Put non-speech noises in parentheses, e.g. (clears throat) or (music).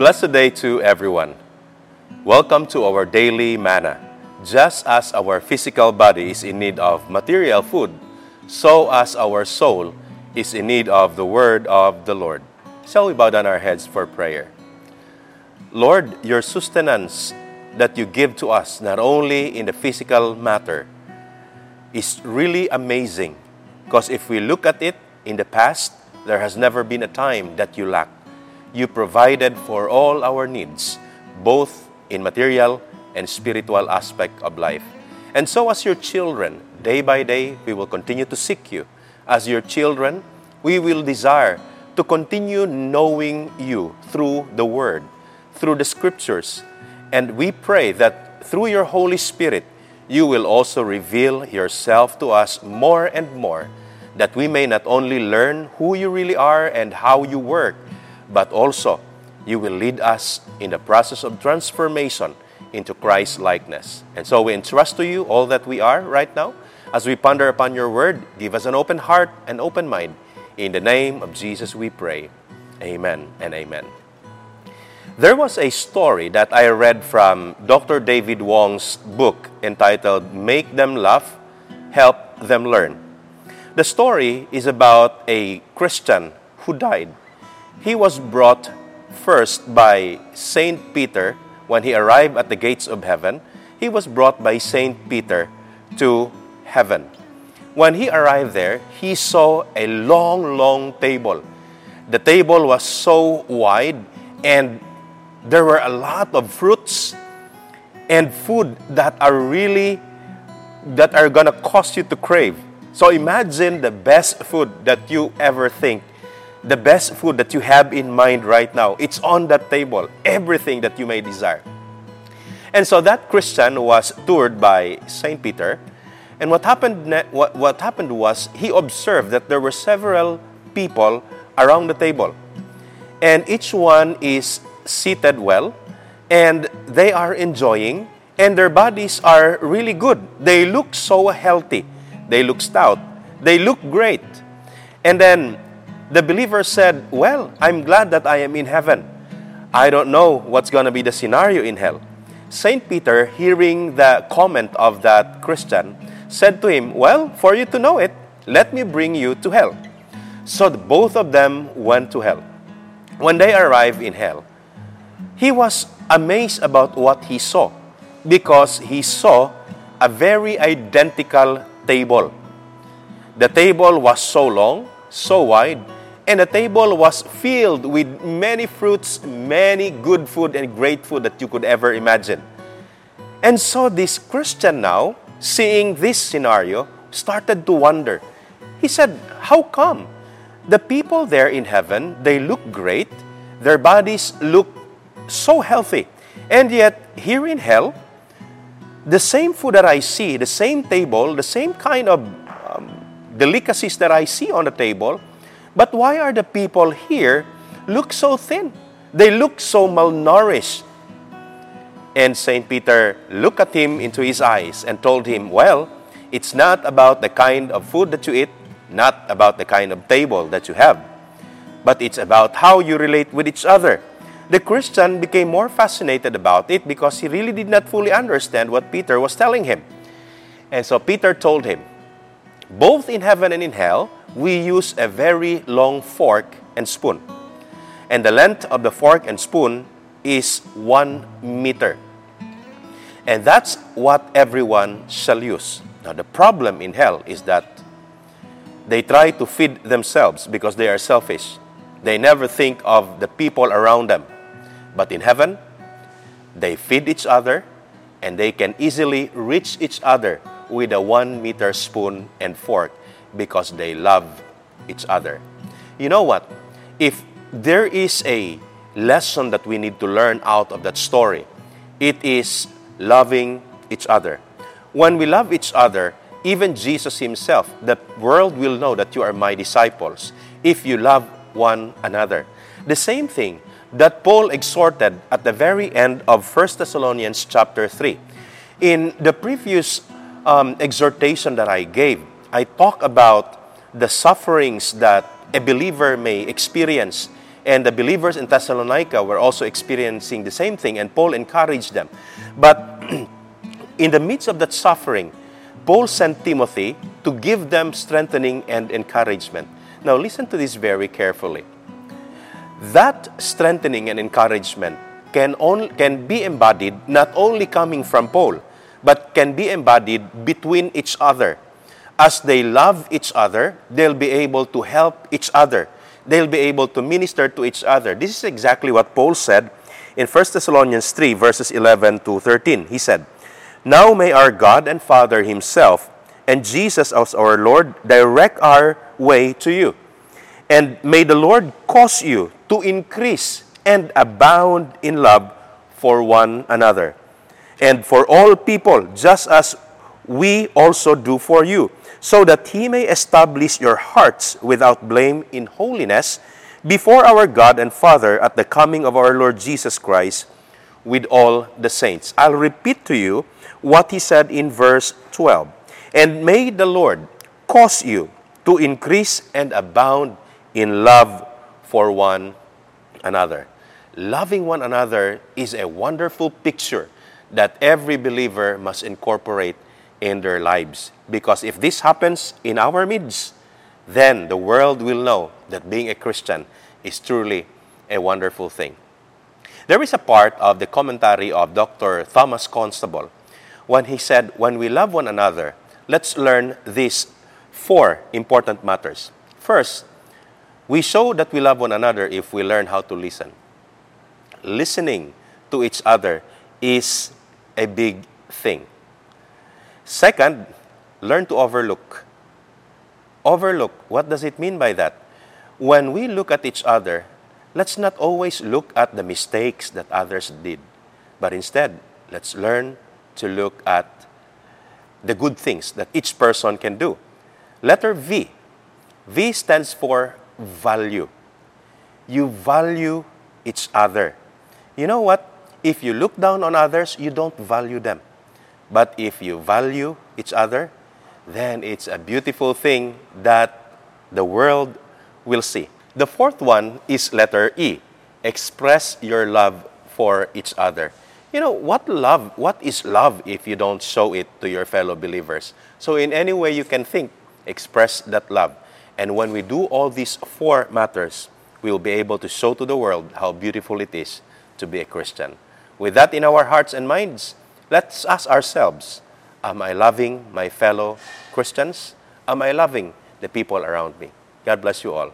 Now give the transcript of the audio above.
blessed day to everyone. Welcome to our daily manna. Just as our physical body is in need of material food, so as our soul is in need of the word of the Lord. Shall we bow down our heads for prayer? Lord, your sustenance that you give to us, not only in the physical matter, is really amazing. Because if we look at it in the past, there has never been a time that you lacked. You provided for all our needs, both in material and spiritual aspect of life. And so as your children, day by day, we will continue to seek you. As your children, we will desire to continue knowing you through the Word, through the Scriptures. And we pray that through your Holy Spirit, you will also reveal yourself to us more and more, that we may not only learn who you really are and how you work, but also you will lead us in the process of transformation into Christ's likeness. And so we entrust to you all that we are right now. As we ponder upon your word, give us an open heart and open mind. In the name of Jesus we pray. Amen and amen. There was a story that I read from Dr. David Wong's book entitled Make Them Laugh, Help Them Learn. The story is about a Christian who died. He was brought first by Saint Peter when he arrived at the gates of heaven. He was brought by Saint Peter to heaven. When he arrived there, he saw a long, long table. The table was so wide, and there were a lot of fruits and food that are really that are gonna cause you to crave. So imagine the best food that you ever think, the best food that you have in mind right now. It's on that table, everything that you may desire. And so that Christian was toured by Saint Peter, and what happened, what, what happened was he observed that there were several people around the table. And each one is seated well, and they are enjoying, and their bodies are really good. They look so healthy. They look stout. They look great. And then the believer said, Well, I'm glad that I am in heaven. I don't know what's going to be the scenario in hell. Saint Peter, hearing the comment of that Christian, said to him, Well, for you to know it, let me bring you to hell. So both of them went to hell. When they arrived in hell, he was amazed about what he saw because he saw a very identical table. The table was so long, so wide, and the table was filled with many fruits, many good food, and great food that you could ever imagine. And so this Christian now seeing this scenario, started to wonder. He said, How come? The people there in heaven, they look great, their bodies look so healthy. And yet, here in hell, the same food that I see, the same table, the same kind of um, delicacies that I see on the table, but why are the people here look so thin? They look so malnourished. And St. Peter looked at him into his eyes and told him, Well, it's not about the kind of food that you eat, not about the kind of table that you have, but it's about how you relate with each other. The Christian became more fascinated about it because he really did not fully understand what Peter was telling him. And so Peter told him, Both in heaven and in hell, we use a very long fork and spoon. And the length of the fork and spoon is one meter. And that's what everyone shall use. Now, the problem in hell is that they try to feed themselves because they are selfish. They never think of the people around them. But in heaven, they feed each other and they can easily reach each other with a one meter spoon and fork because they love each other. You know what? If there is a lesson that we need to learn out of that story. It is loving each other. When we love each other, even Jesus Himself, the world will know that you are my disciples if you love one another. The same thing that Paul exhorted at the very end of 1 Thessalonians chapter 3. In the previous um, exhortation that I gave, I talk about the sufferings that a believer may experience And the believers in Thessalonica were also experiencing the same thing, and Paul encouraged them. But (clears throat) in the midst of that suffering, Paul sent Timothy to give them strengthening and encouragement. Now, listen to this very carefully. That strengthening and encouragement can, only, can be embodied not only coming from Paul, but can be embodied between each other. As they love each other, they'll be able to help each other. They'll be able to minister to each other. This is exactly what Paul said in 1 Thessalonians 3, verses 11 to 13. He said, Now may our God and Father Himself and Jesus as our Lord direct our way to you. And may the Lord cause you to increase and abound in love for one another and for all people, just as we also do for you, so that he may establish your hearts without blame in holiness before our God and Father at the coming of our Lord Jesus Christ with all the saints. I'll repeat to you what he said in verse 12. And may the Lord cause you to increase and abound in love for one another. Loving one another is a wonderful picture that every believer must incorporate in their lives. Because if this happens in our midst, then the world will know that being a Christian is truly a wonderful thing. There is a part of the commentary of Dr. Thomas Constable when he said, When we love one another, let's learn these four important matters. First, we show that we love one another if we learn how to listen. Listening to each other is a big thing. Second, learn to overlook. Overlook, what does it mean by that? When we look at each other, let's not always look at the mistakes that others did, but instead, let's learn to look at the good things that each person can do. Letter V. V stands for value. You value each other. You know what? If you look down on others, you don't value them. But if you value each other, then it's a beautiful thing that the world will see. The fourth one is letter E. Express your love for each other. You know, what love, what is love if you don't show it to your fellow believers? So in any way you can think, express that love. And when we do all these four matters, we will be able to show to the world how beautiful it is to be a Christian. With that in our hearts and minds, let's ask ourselves Am I loving my fellow Christians? Am I loving the people around me? God bless you all.